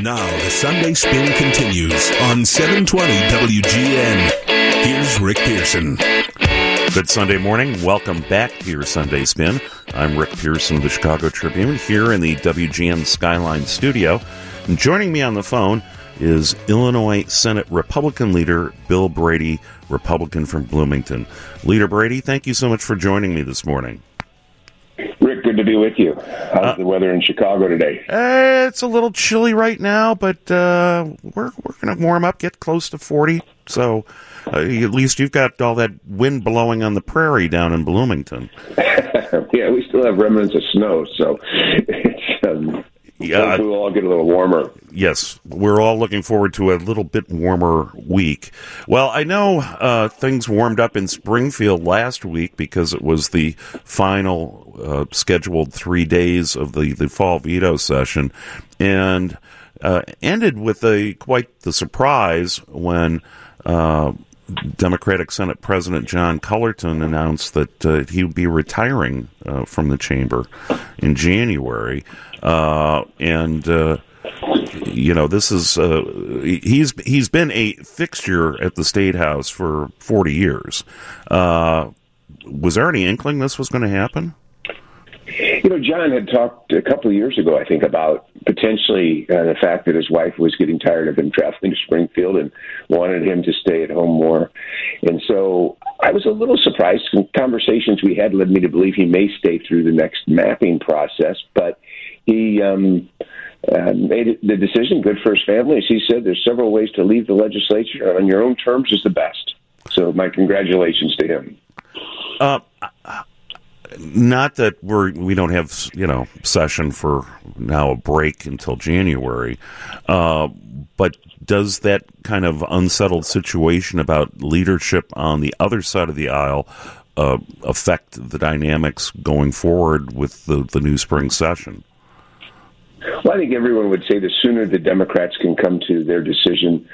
Now the Sunday spin continues on 720 WGN. Here's Rick Pearson. Good Sunday morning. Welcome back to your Sunday spin. I'm Rick Pearson of the Chicago Tribune here in the WGN Skyline studio. And joining me on the phone is Illinois Senate Republican leader Bill Brady, Republican from Bloomington. Leader Brady, thank you so much for joining me this morning. Rick, good to be with you. How's uh, the weather in Chicago today? Uh, it's a little chilly right now, but uh, we're we're going to warm up, get close to forty. So uh, at least you've got all that wind blowing on the prairie down in Bloomington. yeah, we still have remnants of snow, so it's um, yeah, we'll all get a little warmer. Yes, we're all looking forward to a little bit warmer week. Well, I know uh, things warmed up in Springfield last week because it was the final uh, scheduled three days of the, the fall veto session, and uh, ended with a quite the surprise when. Democratic Senate President John Cullerton announced that uh, he would be retiring uh, from the chamber in January, uh, and uh, you know this is uh, he's he's been a fixture at the state house for forty years. Uh, was there any inkling this was going to happen? You know, John had talked a couple of years ago, I think, about potentially uh, the fact that his wife was getting tired of him traveling to Springfield and wanted him to stay at home more. And so I was a little surprised. Some conversations we had led me to believe he may stay through the next mapping process, but he um, uh, made the decision good for his family. As he said, there's several ways to leave the legislature, and on your own terms is the best. So my congratulations to him. Uh, not that we're we don't have you know session for now a break until January, uh, but does that kind of unsettled situation about leadership on the other side of the aisle uh, affect the dynamics going forward with the, the new spring session? Well, I think everyone would say the sooner the Democrats can come to their decision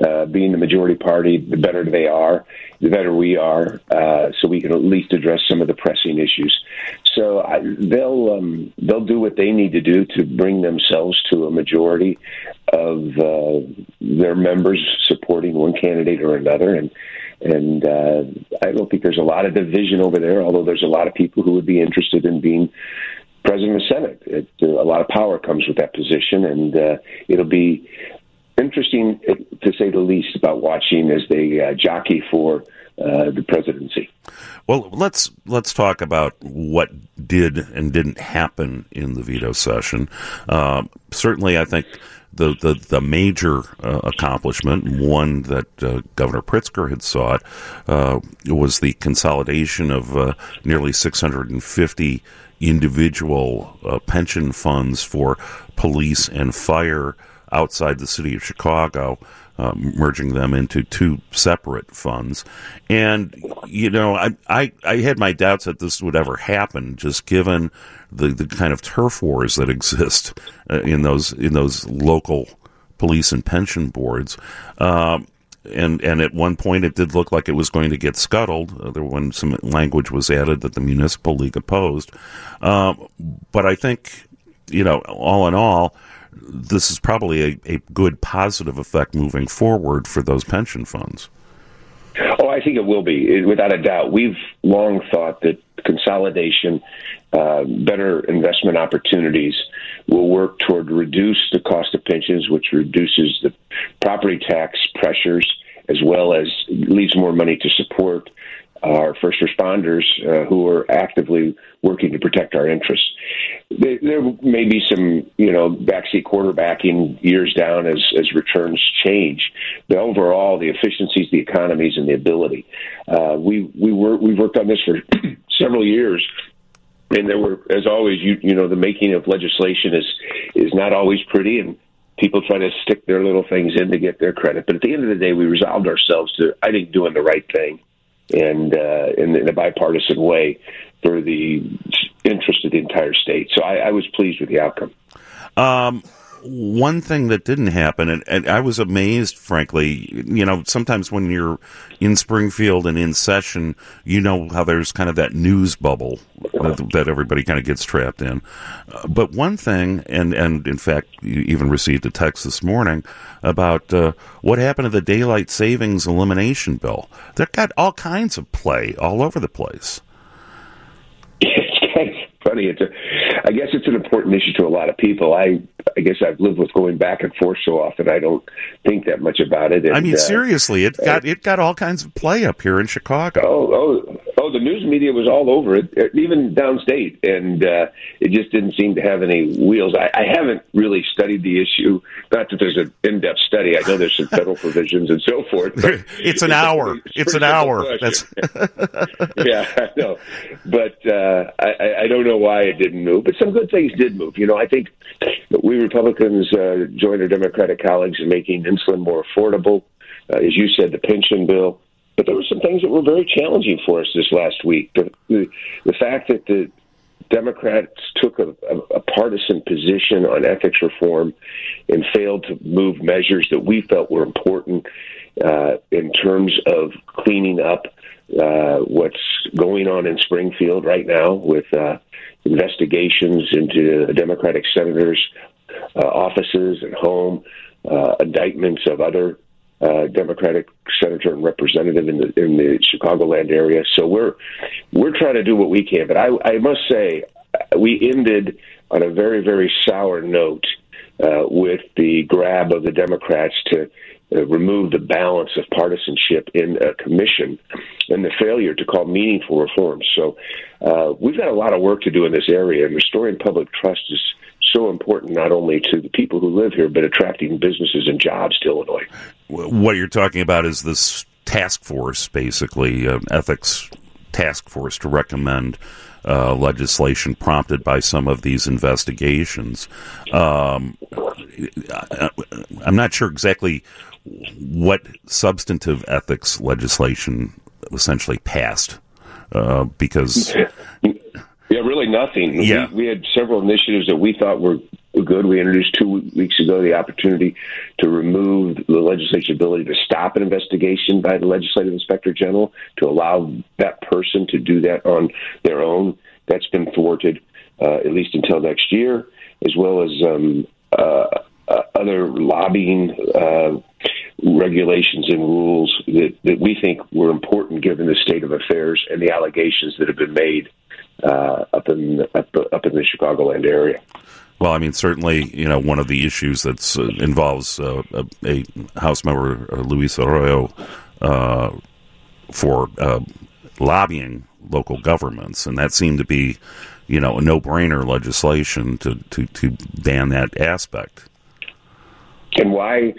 uh, being the majority party, the better they are, the better we are, uh, so we can at least address some of the pressing issues. So I, they'll um, they'll do what they need to do to bring themselves to a majority of uh, their members supporting one candidate or another, and and uh, I don't think there's a lot of division over there. Although there's a lot of people who would be interested in being president of the Senate. It, a lot of power comes with that position, and uh, it'll be interesting, to say the least, about watching as they uh, jockey for uh, the presidency. Well, let's let's talk about what did and didn't happen in the veto session. Uh, certainly, I think. The, the, the major uh, accomplishment, one that uh, Governor Pritzker had sought, uh, was the consolidation of uh, nearly 650 individual uh, pension funds for police and fire outside the city of Chicago, uh, merging them into two separate funds. And you know, I, I I had my doubts that this would ever happen, just given the the kind of turf wars that exist uh, in those in those local police and pension boards. Um, and and at one point it did look like it was going to get scuttled. Uh, when some language was added that the municipal league opposed. Um, but I think you know, all in all, this is probably a, a good positive effect moving forward for those pension funds. Oh, I think it will be, without a doubt. We've long thought that consolidation, uh, better investment opportunities will work toward reduce the cost of pensions, which reduces the property tax pressures, as well as leaves more money to support our first responders uh, who are actively working to protect our interests. There, may be some, you know, backseat quarterbacking years down as, as returns change, but overall, the efficiencies, the economies, and the ability. Uh, we we were we've worked on this for several years and there were, as always, you you know, the making of legislation is is not always pretty, and people try to stick their little things in to get their credit. But at the end of the day, we resolved ourselves to, I think, doing the right thing and uh, in, in, a bipartisan way for the interest of the entire state. So I, I was pleased with the outcome. Um, one thing that didn't happen, and, and, I was amazed, frankly, you know, sometimes when you're in Springfield and in session, you know how there's kind of that news bubble that, that everybody kind of gets trapped in. Uh, but one thing, and, and in fact, you even received a text this morning about uh, what happened to the daylight savings elimination bill. They've got all kinds of play all over the place. Funny. It's a, I guess it's an important issue to a lot of people. I I guess I've lived with going back and forth so often. I don't think that much about it. And, I mean, uh, seriously, it got it got all kinds of play up here in Chicago. Oh, oh, oh! The news media was all over it, even downstate, and uh, it just didn't seem to have any wheels. I, I haven't really studied the issue. Not that there's an in-depth study. I know there's some federal provisions and so forth. it's an hour. It's, it's an hour. That's yeah, I know, but uh, I, I don't know why it didn't move. But some good things did move. You know, I think we Republicans uh, joined our Democratic colleagues in making insulin more affordable. Uh, as you said, the pension bill. But there were some things that were very challenging for us this last week. The, the, the fact that the Democrats took a, a, a partisan position on ethics reform and failed to move measures that we felt were important uh, in terms of cleaning up uh, what's going on in Springfield right now with uh, investigations into Democratic senators' uh, offices and home, uh, indictments of other uh, Democratic senator and representative in the in the Chicagoland area. So we're we're trying to do what we can. But I, I must say, we ended on a very very sour note uh, with the grab of the Democrats to uh, remove the balance of partisanship in a commission and the failure to call meaningful reforms. So uh, we've got a lot of work to do in this area, and restoring public trust is so important not only to the people who live here, but attracting businesses and jobs to Illinois. What you're talking about is this task force, basically, uh, ethics task force to recommend uh, legislation prompted by some of these investigations. Um, I, I'm not sure exactly what substantive ethics legislation essentially passed uh, because. Yeah, really nothing. Yeah. We, we, had several initiatives that we thought were good. We introduced two weeks ago the opportunity to remove the legislature's ability to stop an investigation by the legislative inspector general, to allow that person to do that on their own. That's been thwarted, uh, at least until next year, as well as um, uh, uh, other lobbying uh, regulations and rules that, that we think were important given the state of affairs and the allegations that have been made uh, up in up, up in the Chicagoland area. Well, I mean, certainly, you know, one of the issues that uh, involves uh, a, a, House member, uh, Luis Arroyo, uh, for uh, lobbying local governments, and that seemed to be, you know, a no-brainer legislation to, to, to ban that aspect. And why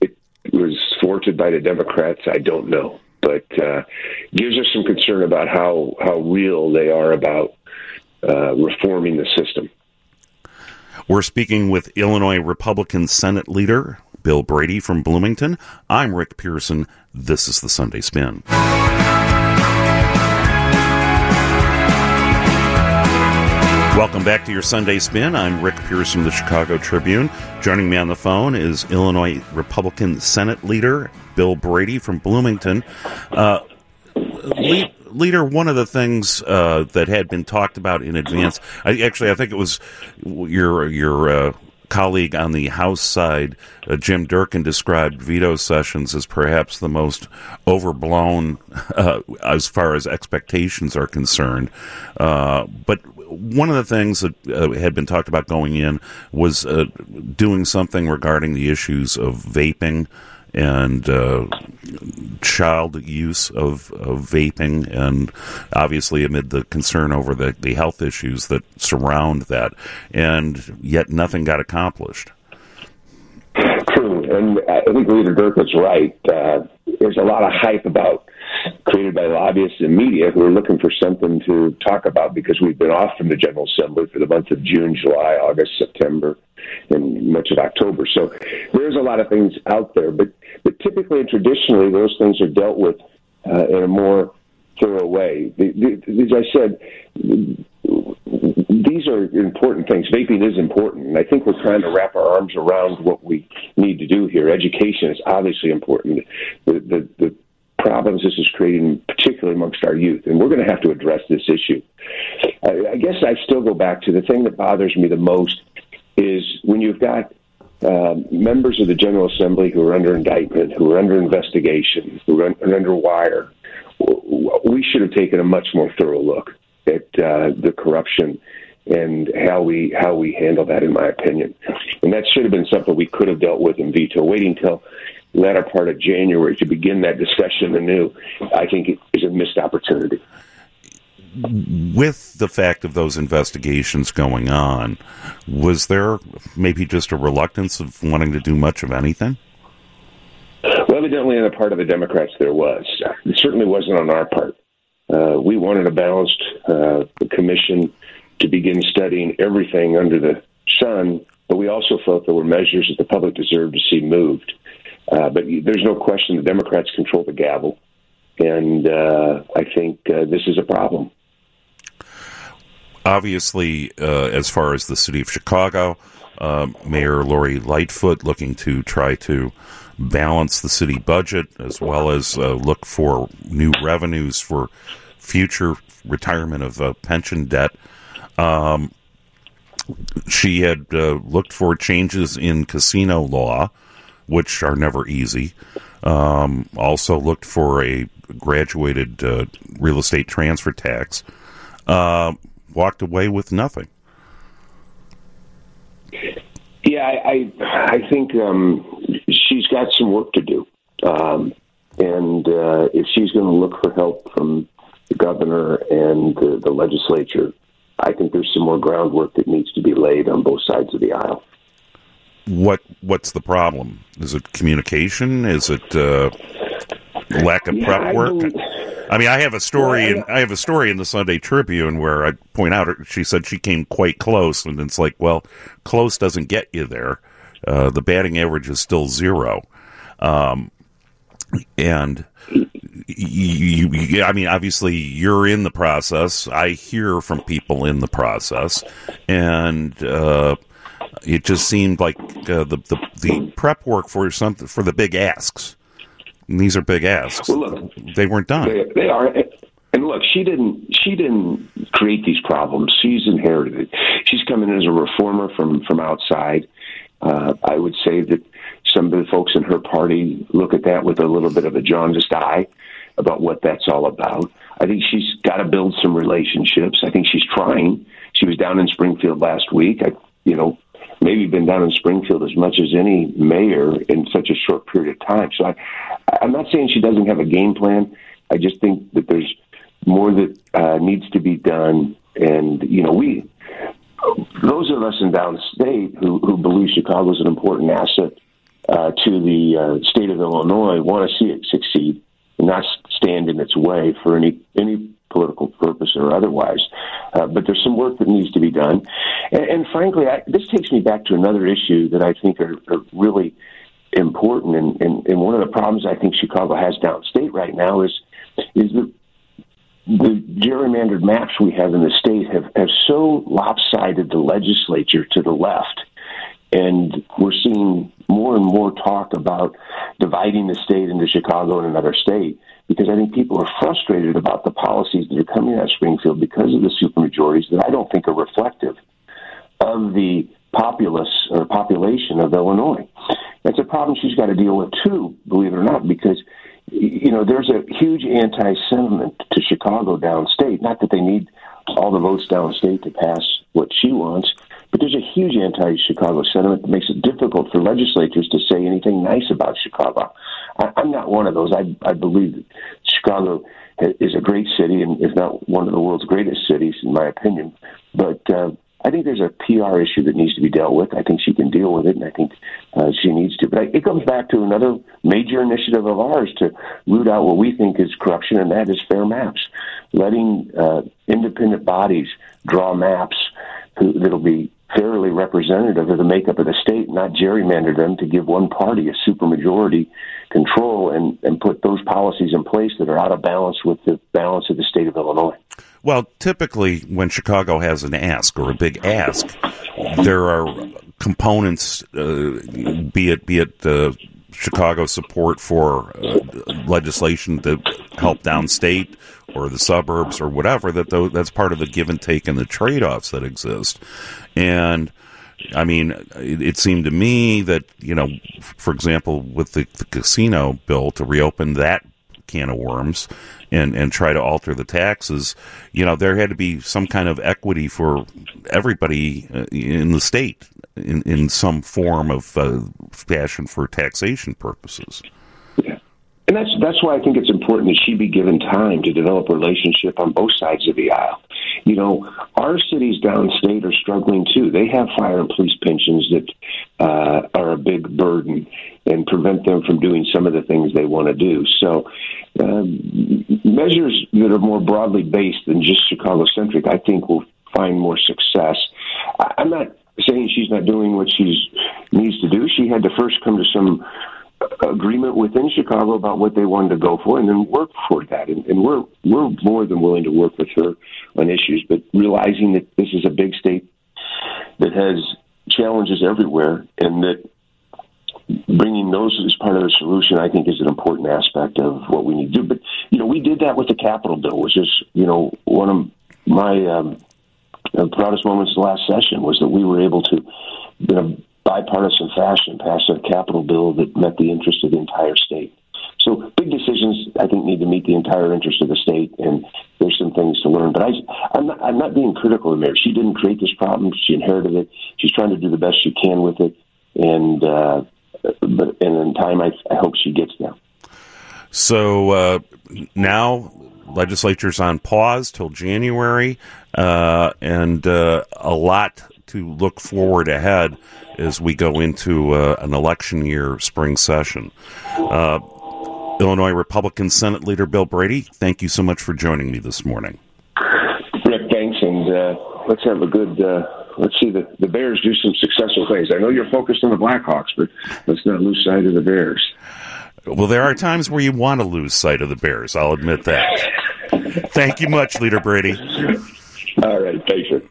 it was thwarted by the Democrats, I don't know but uh, gives us some concern about how how real they are about uh, reforming the system. We're speaking with Illinois Republican Senate leader Bill Brady from Bloomington. I'm Rick Pearson. This is the Sunday Spin. Welcome back to your Sunday Spin. I'm Rick Pearson from the Chicago Tribune. Joining me on the phone is Illinois Republican Senate leader Bill Brady from Bloomington. Uh, leader, one of the things uh, that had been talked about in advance, I, actually, I think it was your your uh, colleague on the House side, uh, Jim Durkin, described veto sessions as perhaps the most overblown uh, as far as expectations are concerned. Uh, but one of the things that uh, had been talked about going in was uh, doing something regarding the issues of vaping and uh, child use of, of, vaping, and obviously amid the concern over the, the health issues that surround that, and yet nothing got accomplished. True, and I think Leader Durkin's right. Uh, there's a lot of hype about created by lobbyists and media who are looking for something to talk about because we've been off from the General Assembly for the months of June, July, August, September, and much of October. So there's a lot of things out there, but but typically and traditionally those things are dealt with uh, in a more thorough way. The, the, as I said, these are important things. Vaping is important, and I think we're trying to wrap our arms around what we need to do here. Education is obviously important. Problems this is creating, particularly amongst our youth, and we're going to have to address this issue. I, I guess I still go back to the thing that bothers me the most is when you've got uh, members of the General Assembly who are under indictment, who are under investigation, who are under wire. We should have taken a much more thorough look at uh, the corruption and how we how we handle that, in my opinion. And that should have been something we could have dealt with in veto. Waiting till latter part of January to begin that discussion anew, I think is a missed opportunity. With the fact of those investigations going on, was there maybe just a reluctance of wanting to do much of anything? Well, evidently, on the part of the Democrats, there was. It certainly wasn't on our part. Uh, we wanted a balanced uh, commission to begin studying everything under the sun, but we also felt there were measures that the public deserved to see moved. Uh, but there's no question the Democrats control the gavel, and uh, I think uh, this is a problem. Obviously, uh, as far as the city of Chicago, Mayor Lori Lightfoot looking to try to balance the city budget as well as uh, look for new revenues for future retirement of pension debt. Um, she had looked for changes in casino law, which are never easy. Um, also looked for a graduated uh, real estate transfer tax. Uh, walked away with nothing. Yeah, I I, I think um, she's got some work to do, um, and uh, if she's going to look for help from the governor and the, the legislature, I think there's some more groundwork that needs to be laid on both sides of the aisle. What What's the problem? Is it communication? Is it uh, lack of yeah, prep work? I, believe, I mean, I have a story. Well, in, I have a story in the Sunday Tribune where I point out she said she came quite close, and it's like, well, close doesn't get you there. Uh, the batting average is still zero, um, and you, you, I mean, obviously, you're in the process. I hear from people in the process, and uh, it just seemed like uh, the, the the prep work for something for the big asks. And these are big asks. Well, look, they weren't done. They, they are. And look, she didn't. She didn't create these problems. She's inherited it. She's coming in as a reformer from from outside. Uh, I would say that some of the folks in her party look at that with a little bit of a jaundiced eye about what that's all about. I think she's got to build some relationships. I think she's trying. She was down in Springfield last week. I, you know, maybe been down in Springfield as much as any mayor in such a short period of time. So I, I'm not saying she doesn't have a game plan. I just think that there's more that uh, needs to be done. And you know, we those of us in downstate who, who believe Chicago is an important asset uh, to the uh, state of Illinois want to see it succeed and not stand in its way for any any political purpose or otherwise. Uh, but there's some work that needs to be done, and, and frankly, I, this takes me back to another issue that I think are, are really important. And, and, and one of the problems I think Chicago has downstate right now is is that the gerrymandered maps we have in the state have, have so lopsided the legislature to the left. And we're seeing more and more talk about dividing the state into Chicago and another state because I think people are frustrated about the policies that are coming out of Springfield because of the supermajorities that I don't think are reflective of the populace or population of Illinois. That's a problem she's got to deal with too, believe it or not, because you know, there's a huge anti-sentiment to Chicago downstate. Not that they need all the votes downstate to pass what she wants, but there's a huge anti-Chicago sentiment that makes it difficult for legislatures to say anything nice about Chicago. I, I'm not one of those. I, I believe that Chicago is a great city, and if not one of the world's greatest cities, in my opinion. But uh, I think there's a PR issue that needs to be dealt with. I think she can deal with it, and I think uh, she needs to. But it comes back to another major initiative of ours to root out what we think is corruption, and that is fair maps. Letting uh, independent bodies draw maps that'll be fairly representative of the makeup of the state, not gerrymander them to give one party a supermajority control and, and put those policies in place that are out of balance with the balance of the state of Illinois. Well, typically when Chicago has an ask or a big ask, there are components, uh, be it be it uh, Chicago support for uh, legislation to help downstate or the suburbs or whatever. That th- that's part of the give and take and the trade offs that exist, and. I mean, it, it, seemed to me that you know, for example, with the, the casino bill to reopen that can of worms, and and try to alter the taxes, you know, there had to be some kind of equity for everybody uh, in the state in in some form of uh, fashion for taxation purposes. Yeah. And that's that's why I think it's important that she be given time to develop relationship on both sides of the aisle. You know, our cities downstate are struggling too. They have fire and police pensions that uh, are a big burden and prevent them from doing some of the things they want to do. So, um, measures that are more broadly based than just Chicago centric, I think, will find more success. I'm not saying she's not doing what she needs to do. She had to first come to some agreement within Chicago about what they wanted to go for, and then work for that. And, and we're we're more than willing to work with her on issues, but realizing that this is a big state that has challenges everywhere, and that bringing those as part of the solution, I think, is an important aspect of what we need to do. But you know, we did that with the capital bill, which is you know one of my um, proudest moments the last session was that we were able to, in a bipartisan fashion, pass a capital bill that met the interest of the entire state. So big decisions, I think, need to meet the entire interest of the state, and there's some things to learn. But I, I'm not, I'm not being critical of mayor. She didn't create this problem; she inherited it. She's trying to do the best she can with it, and uh, but and in time, I, I hope she gets there. So uh, now legislature's on pause till January, uh, and uh, a lot to look forward ahead as we go into uh, an election year spring session. Uh, Illinois Republican Senate Leader Bill Brady, thank you so much for joining me this morning. Rick, thanks, and uh, let's have a good. Let's see the, the Bears do some successful things. I know you're focused on the Blackhawks, but let's not lose sight of the Bears. Well, there are times where you want to lose sight of the Bears. I'll admit that. Thank you much, Leader Brady. All right. Thanks.